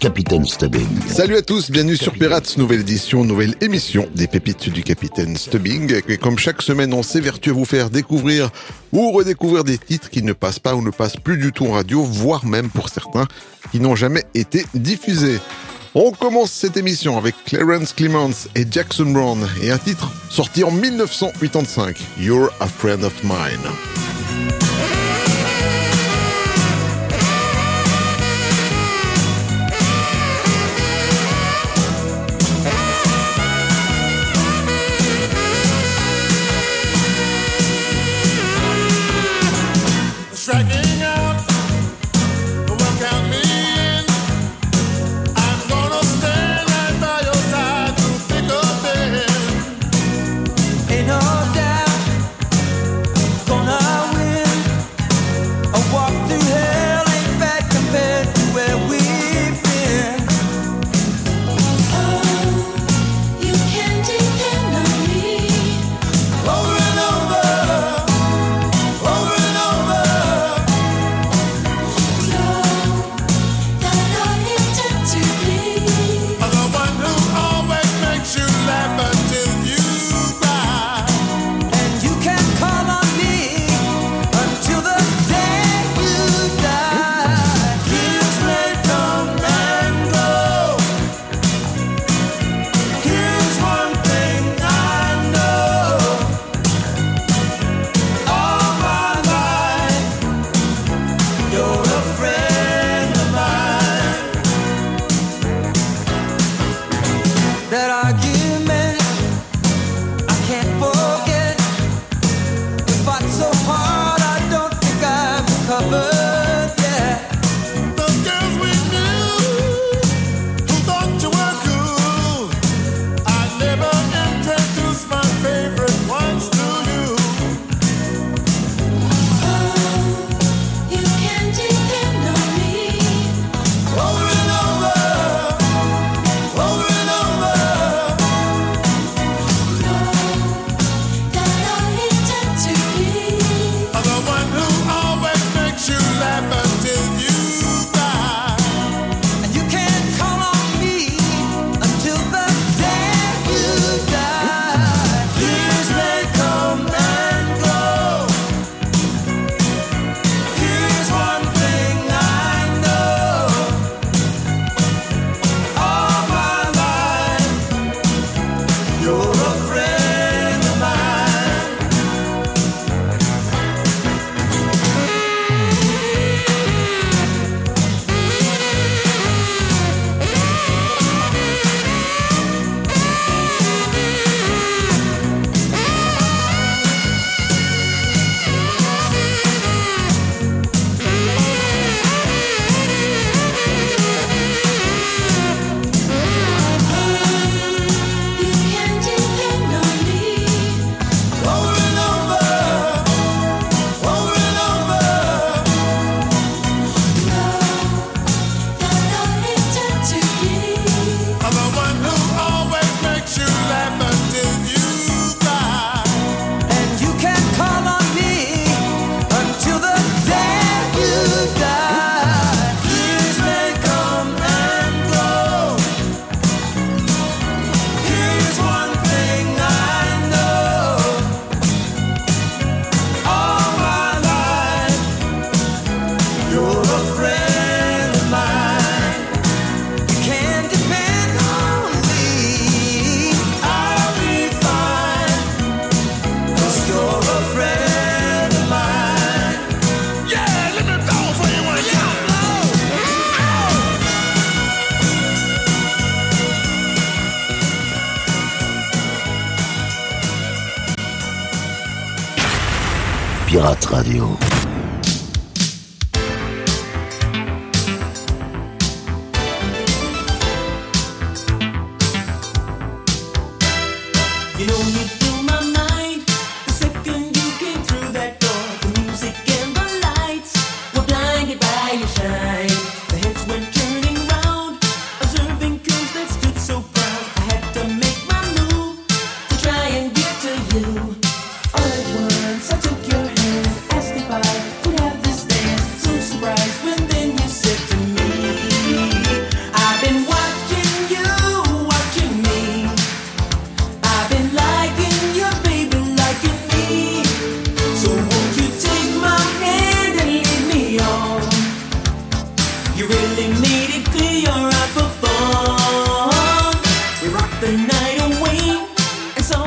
Capitaine Stubbing. Salut à tous, bienvenue sur Pirates, nouvelle édition, nouvelle émission des pépites du Capitaine Stubbing. Et comme chaque semaine, on s'évertue à vous faire découvrir ou redécouvrir des titres qui ne passent pas ou ne passent plus du tout en radio, voire même pour certains qui n'ont jamais été diffusés. On commence cette émission avec Clarence Clements et Jackson Brown et un titre sorti en 1985, You're a Friend of Mine.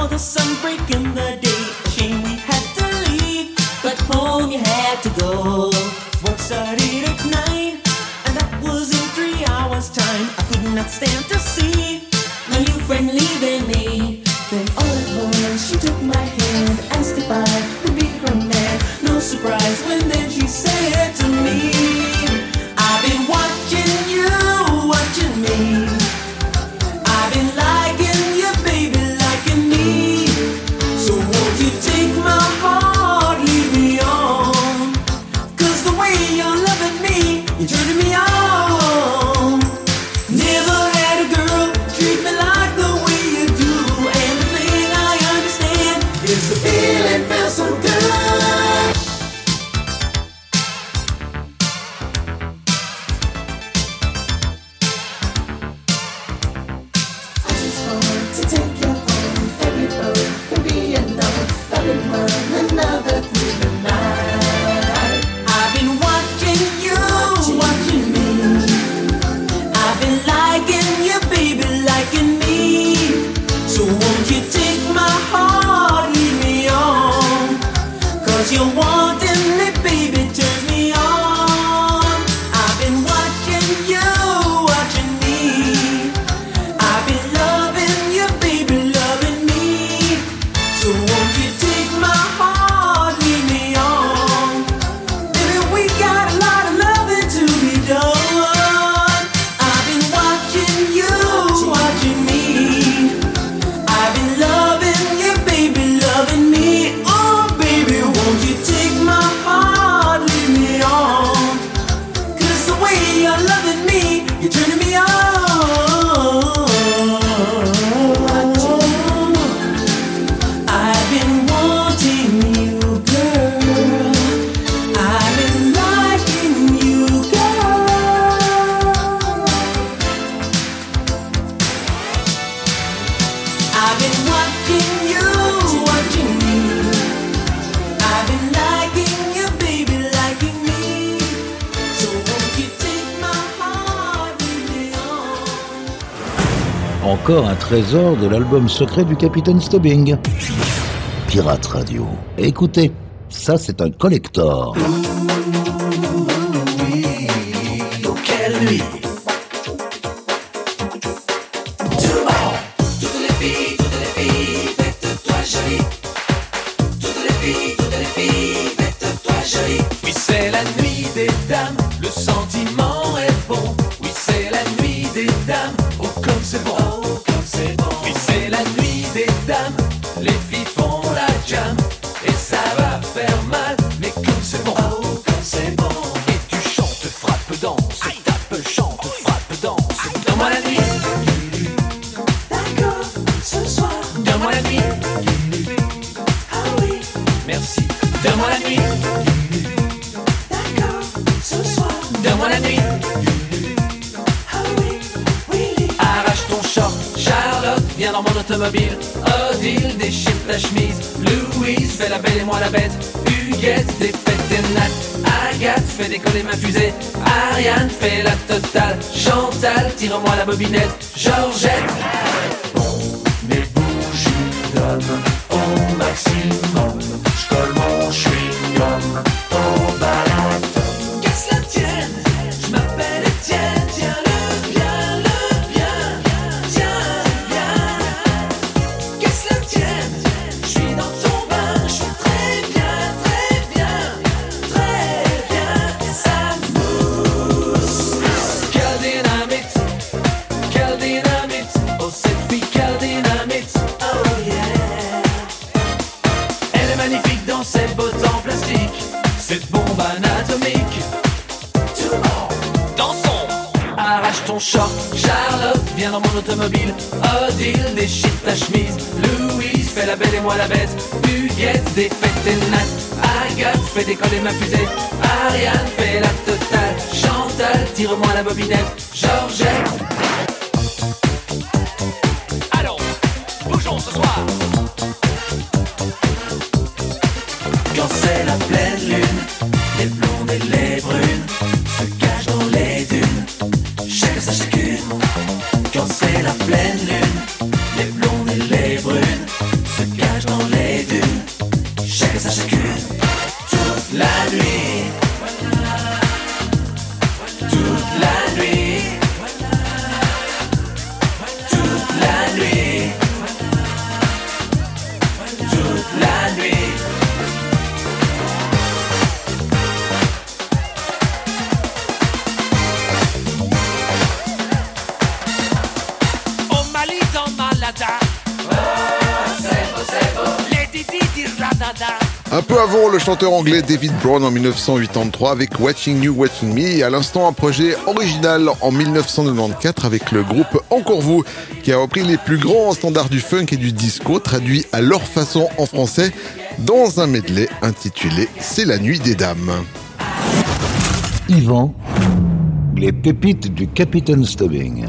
the sun breaking the un trésor de l'album secret du capitaine Stubbing. Pirate Radio. Écoutez, ça c'est un collector. bobinette, Georgette. Bon, mes bougies d'homme au maximum. Chanteur anglais David Brown en 1983 avec Watching You, Watching Me et à l'instant un projet original en 1994 avec le groupe Encore Vous qui a repris les plus grands standards du funk et du disco traduits à leur façon en français dans un medley intitulé C'est la nuit des dames. Yvan, les pépites du Capitaine Stubbing.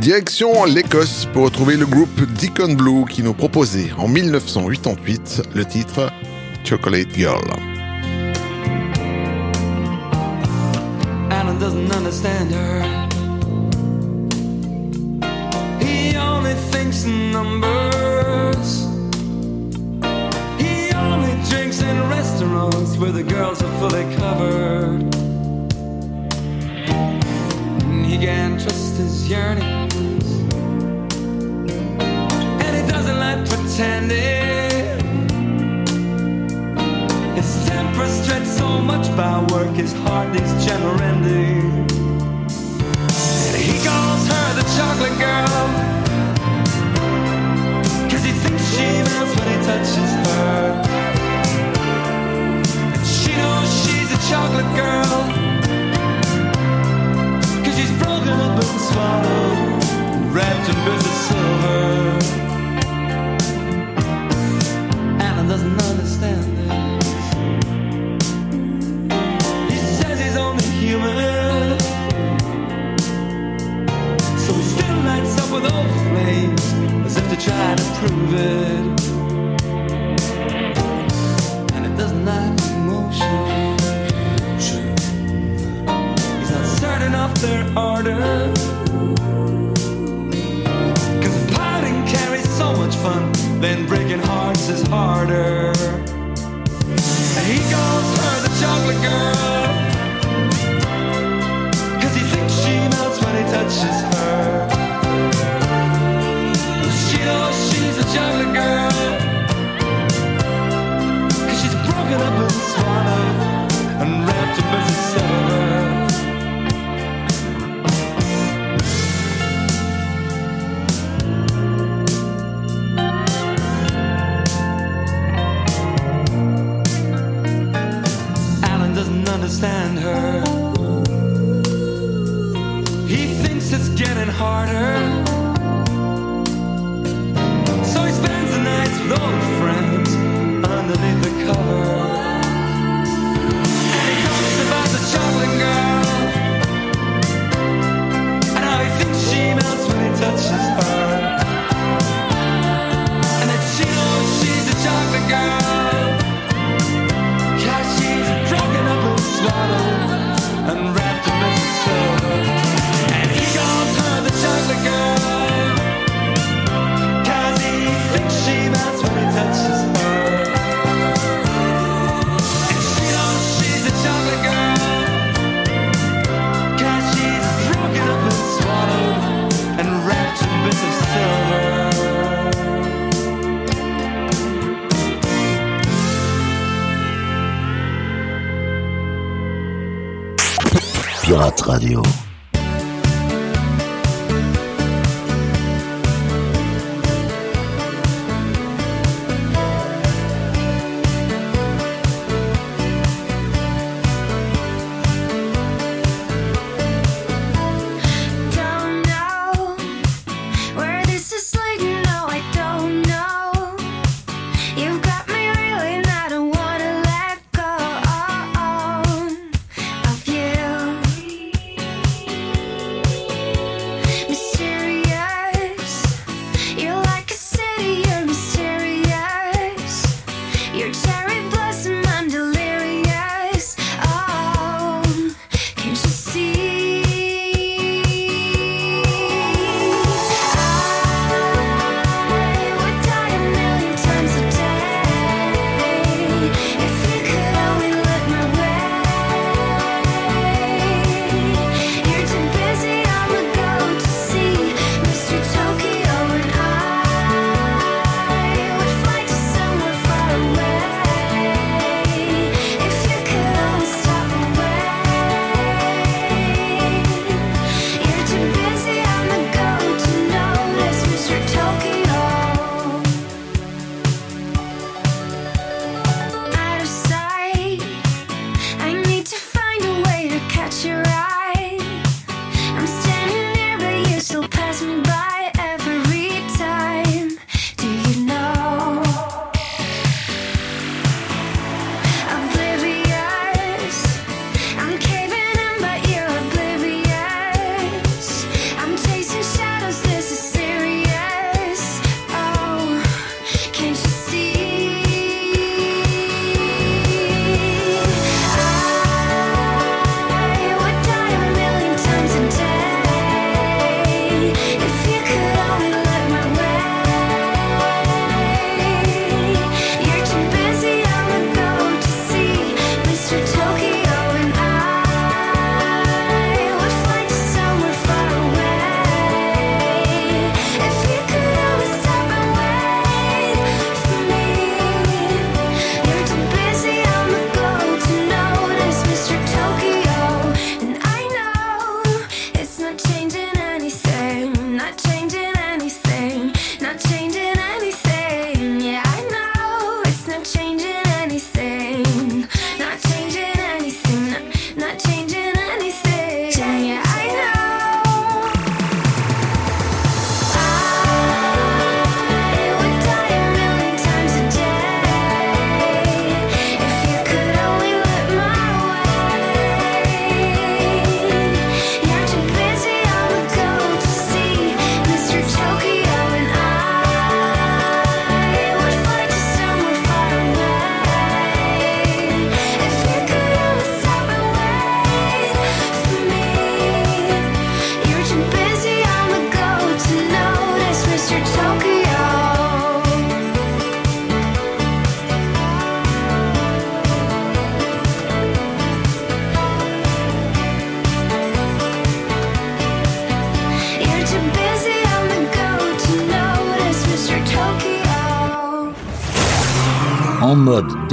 Direction l'Écosse pour retrouver le groupe Deacon Blue qui nous proposait en 1988 le titre Chocolate Girl. Alan doesn't understand her. He only thinks in numbers. He only drinks in restaurants where the girls are fully covered. He can't trust his yearnings. And he doesn't like pretending. His temper stretched so much by work, his heart needs general ending. And he calls her the chocolate girl. Cause he thinks she melts when he touches her. And she knows she's a chocolate girl. Cause she's broken up and swallowed, wrapped in bits of silver. Try to prove it. And it doesn't like emotion. He's not certain of their order. Cause pouting carries so much fun, then breaking hearts is harder. Radio.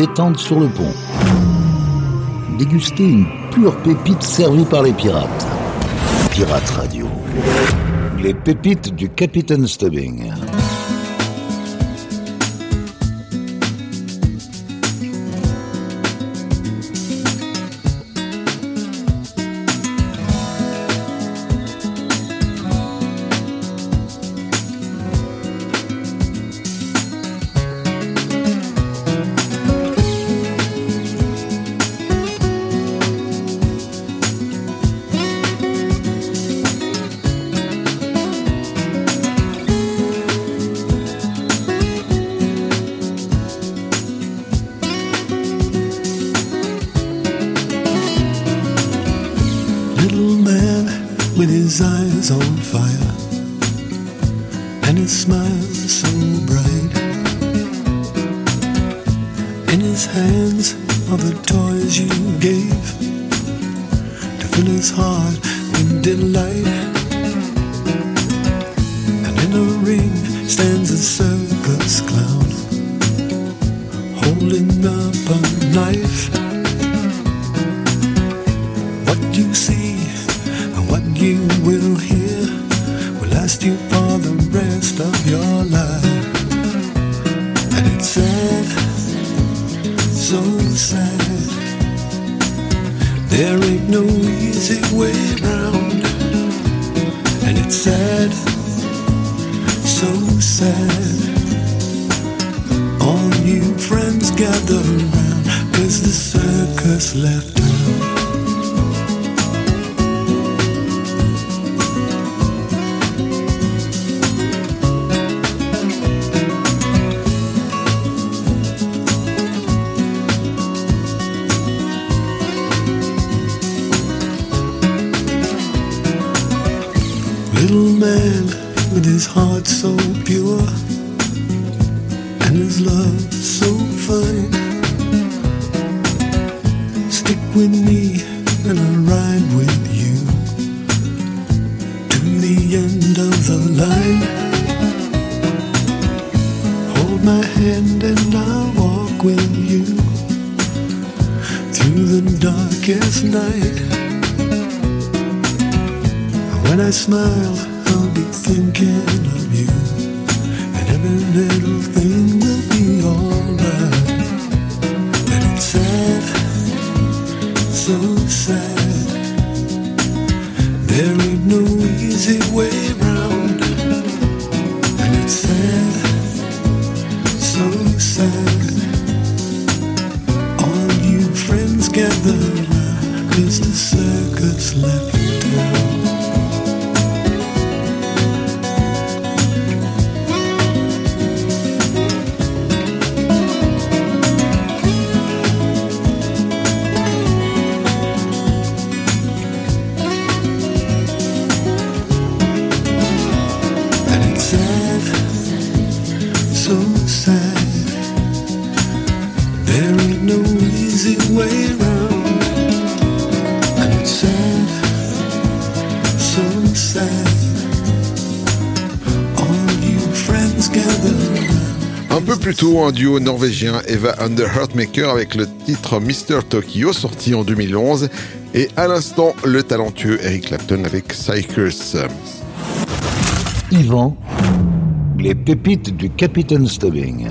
Détente sur le pont. Dégustez une pure pépite servie par les pirates. Pirate Radio. Les pépites du Capitaine Stubbing. So fine. Stick with me and I'll ride with you to the end of the line. Hold my hand and I'll walk with you through the darkest night. When I smile, Un duo norvégien Eva and the Heartmaker avec le titre Mr. Tokyo sorti en 2011 et à l'instant le talentueux Eric Clapton avec Psychers. Yvan, les pépites du Capitaine Stubbing.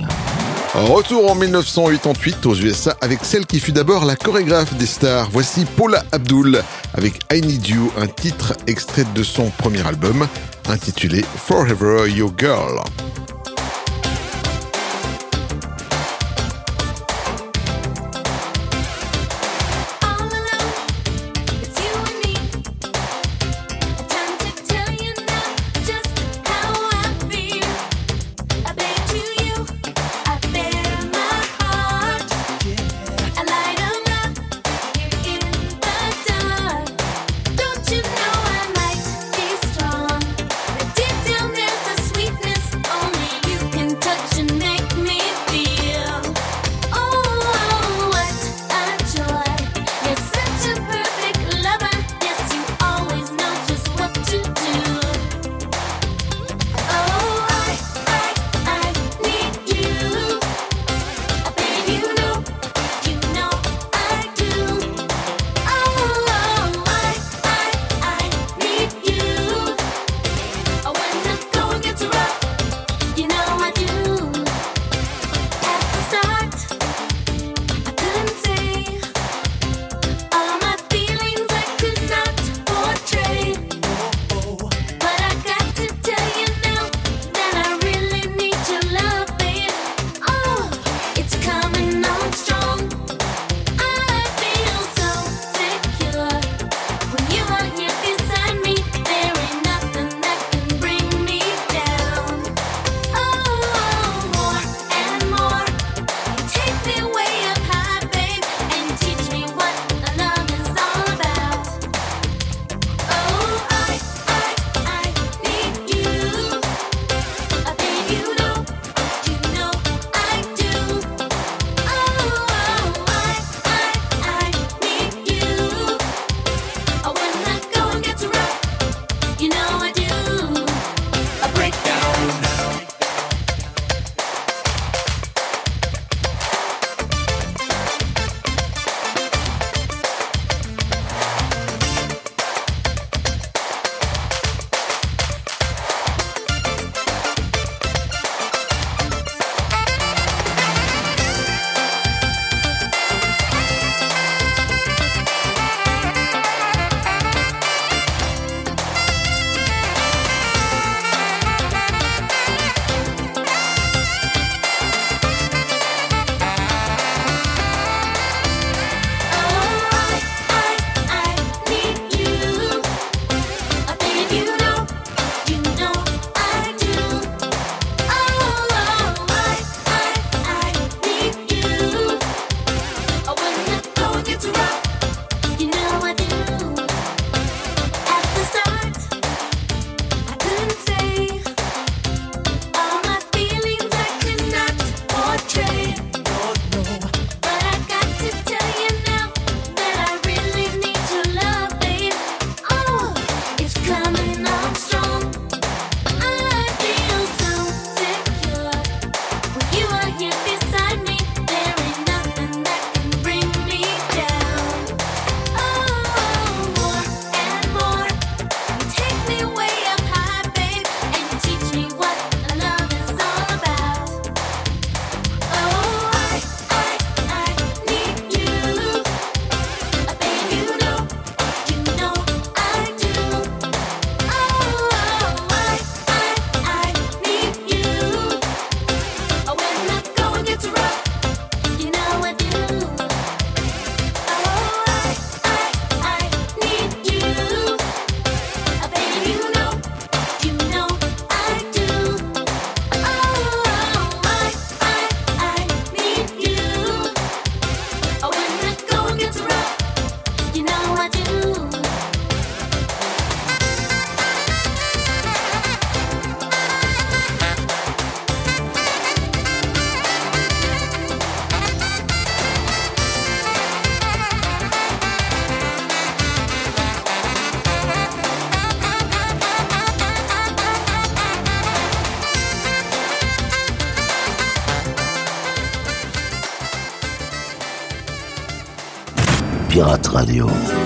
Retour en 1988 aux USA avec celle qui fut d'abord la chorégraphe des stars. Voici Paula Abdul avec I Need You, un titre extrait de son premier album intitulé Forever Your Girl. Radio.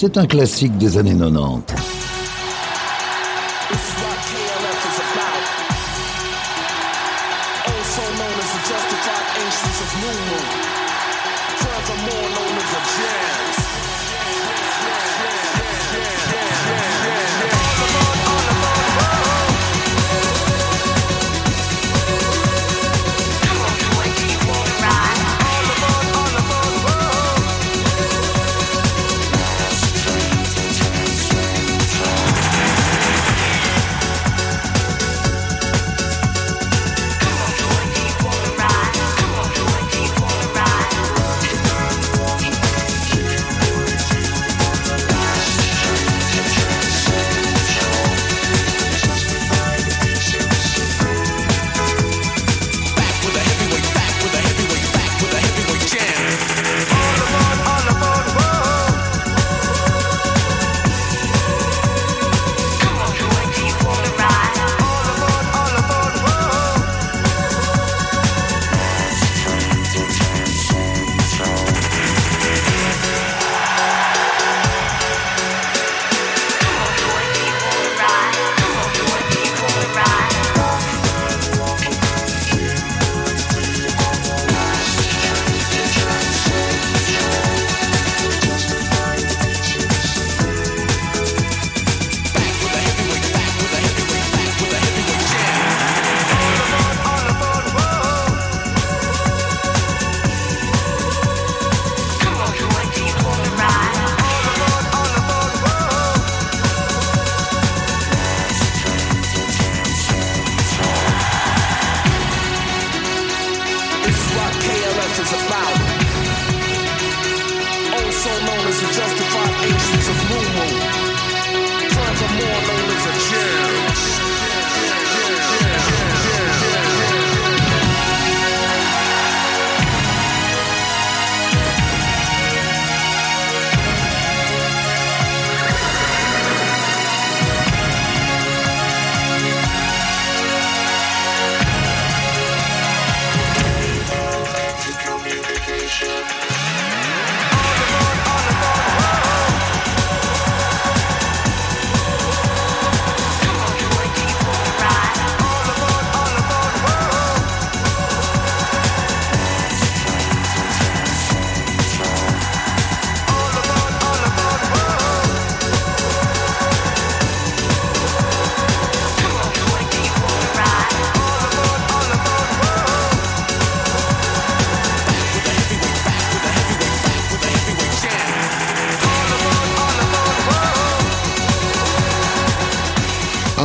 C'est un classique des années 90.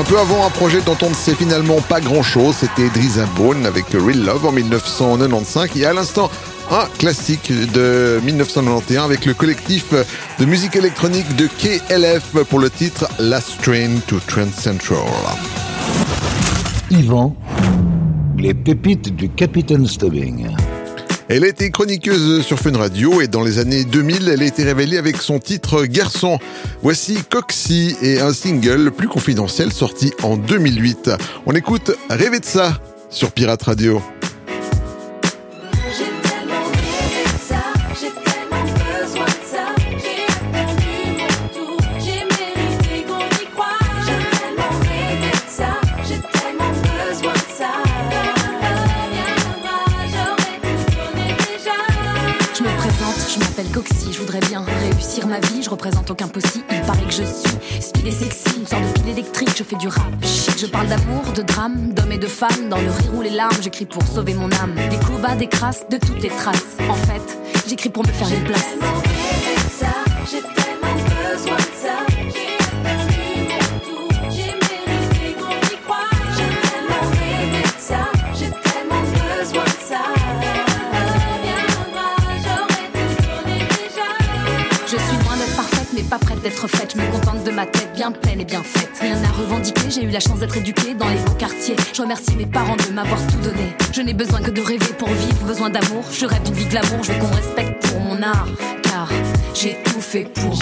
Un peu avant un projet dont on ne sait finalement pas grand chose, c'était Driza Bone avec Real Love en 1995 et à l'instant un classique de 1991 avec le collectif de musique électronique de KLF pour le titre Last Train to Trend Central. Yvan, les pépites du Capitaine Stubbing. Elle a été chroniqueuse sur Fun Radio et dans les années 2000, elle a été révélée avec son titre Garçon. Voici Coxy et un single plus confidentiel sorti en 2008. On écoute Rêver de ça sur Pirate Radio. Ma vie, je représente aucun possible, il paraît que je suis speed et sexy, une sorte de pile électrique, je fais du rap chic, je parle d'amour, de drame, d'hommes et de femmes, dans le rire ou les larmes, j'écris pour sauver mon âme, des coups bas, des crasses, de toutes les traces, en fait, j'écris pour me faire une place. Pas prête d'être faite. Je me contente de ma tête bien pleine et bien faite. Rien à revendiquer, j'ai eu la chance d'être éduquée dans les beaux quartiers. Je remercie mes parents de m'avoir tout donné. Je n'ai besoin que de rêver pour vivre, besoin d'amour. Je rêve d'une vie glamour, je veux qu'on respecte pour mon art. Car j'ai tout fait pour.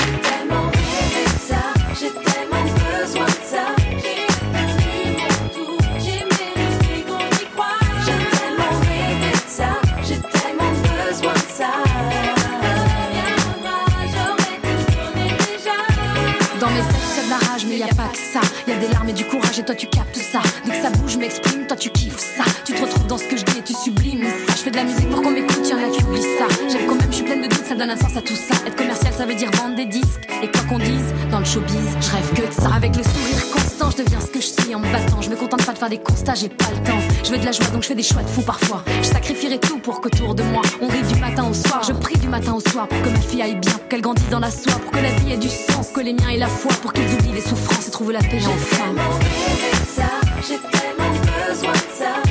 Pas ça. Y a des larmes et du courage, et toi tu captes ça. Dès que ça bouge, m'exprime, toi tu kiffes ça. Tu te retrouves dans ce que je dis et tu sublimes ça. Je fais de la musique pour qu'on m'écoute, y'en a qui ça. J'aime quand même, je suis pleine de doutes, ça donne un sens à tout ça. Être commercial, ça veut dire vendre des disques. Et quoi qu'on dise, dans le showbiz, je rêve que de ça. Avec le sourire je deviens ce que je suis en me battant. Je me contente pas de faire des constats, j'ai pas le temps. Je veux de la joie, donc je fais des choix de fou parfois. Je sacrifierai tout pour qu'autour de moi, on rit du matin au soir. Je prie du matin au soir pour que ma fille aille bien, qu'elle grandisse dans la soie, pour que la vie ait du sens, que les miens aient la foi, pour qu'ils oublient les souffrances et trouvent la paix enfin. Tellement de ça, j'ai tellement besoin de ça.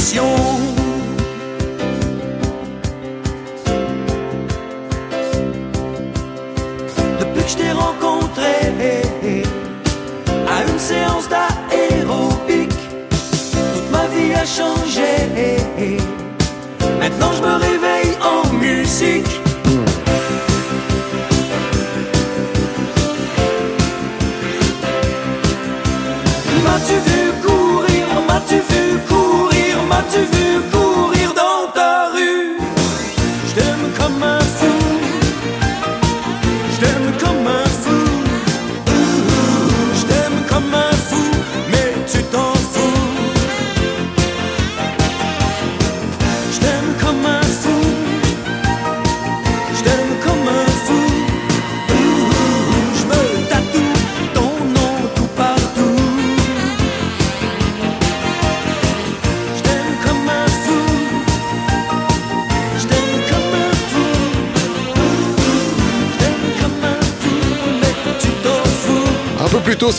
conditions.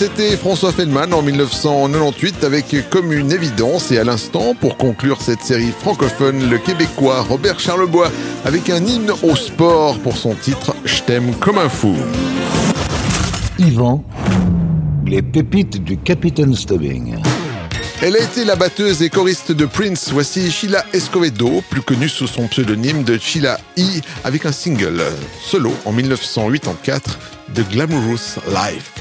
c'était François Feldman en 1998 avec Comme une évidence et à l'instant, pour conclure cette série francophone, le Québécois Robert Charlebois avec un hymne au sport pour son titre Je t'aime comme un fou. Yvan, les pépites du Capitaine Stubbing. Elle a été la batteuse et choriste de Prince. Voici Sheila Escovedo, plus connue sous son pseudonyme de Sheila E, avec un single solo en 1984, de Glamorous Life.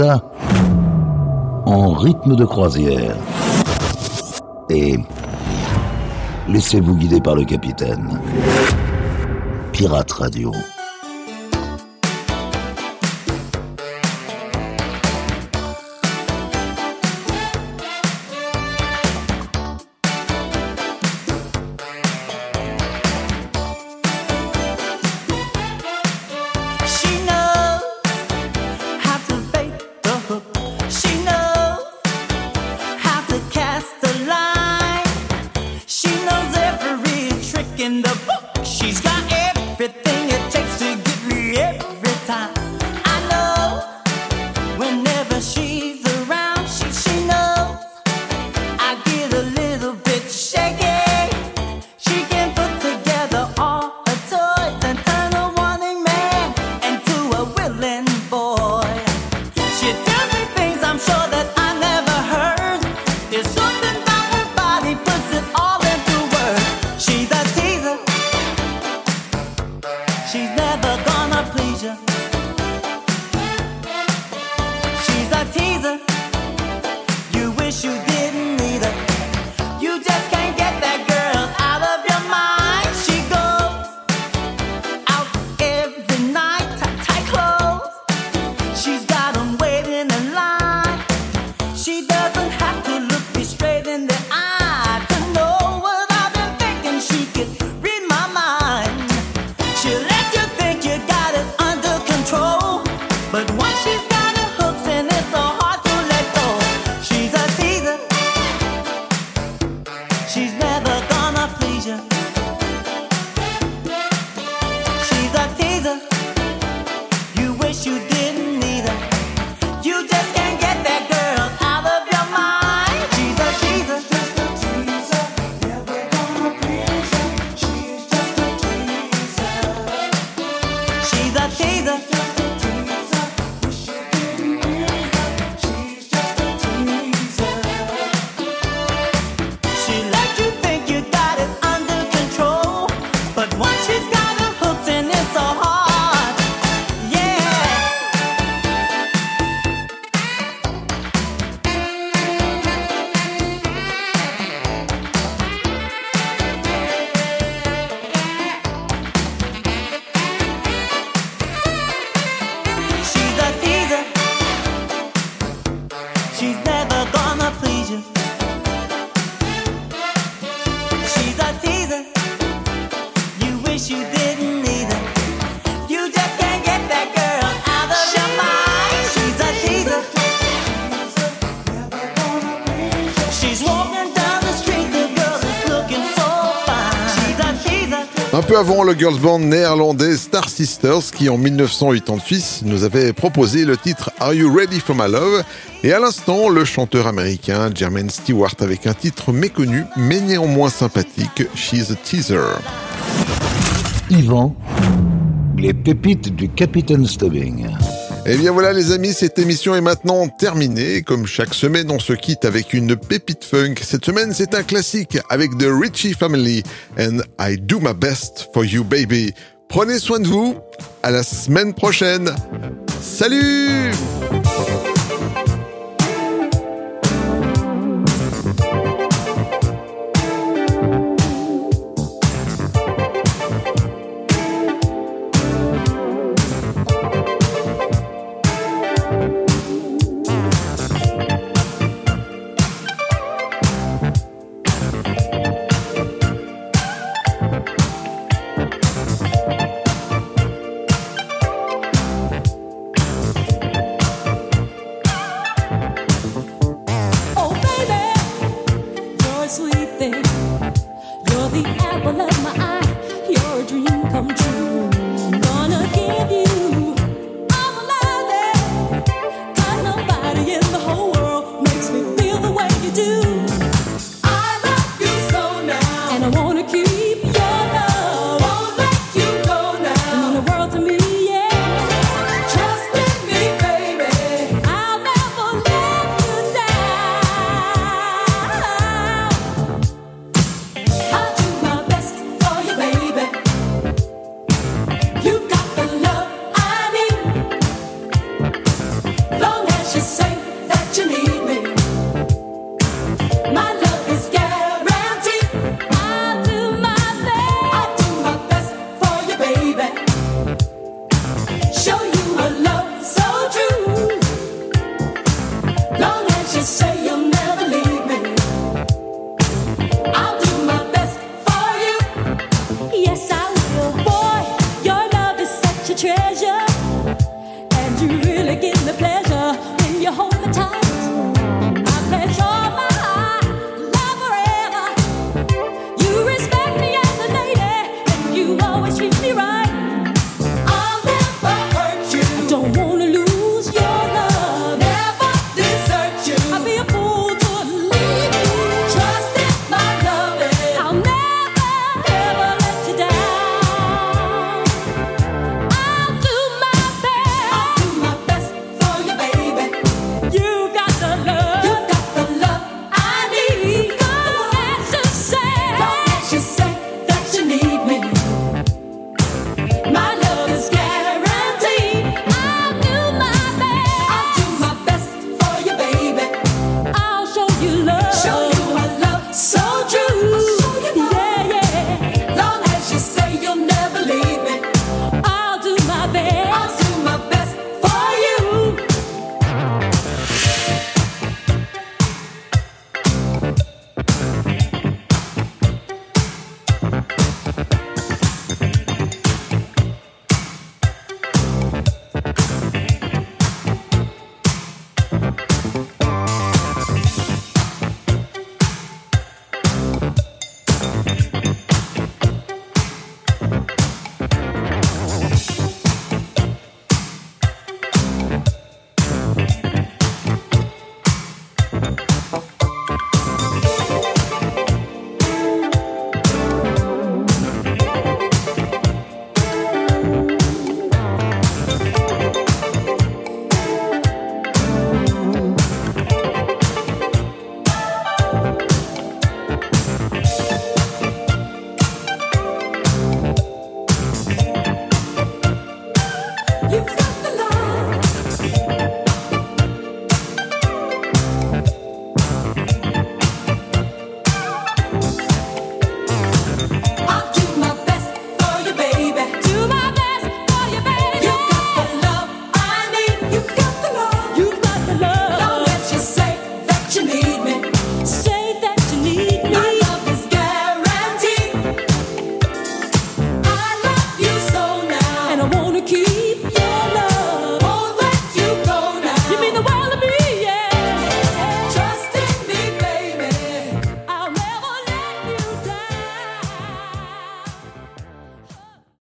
en rythme de croisière. Et laissez-vous guider par le capitaine. Pirate Radio. Peu avant, le girls band néerlandais Star Sisters qui en 1988 nous avait proposé le titre Are You Ready for My Love? Et à l'instant le chanteur américain Jermaine Stewart avec un titre méconnu mais néanmoins sympathique She's a Teaser. Yvan, les pépites du Capitaine Stubbing. Et bien voilà les amis, cette émission est maintenant terminée. Comme chaque semaine, on se quitte avec une pépite funk. Cette semaine, c'est un classique avec The Richie Family and I Do My Best for You Baby. Prenez soin de vous. À la semaine prochaine. Salut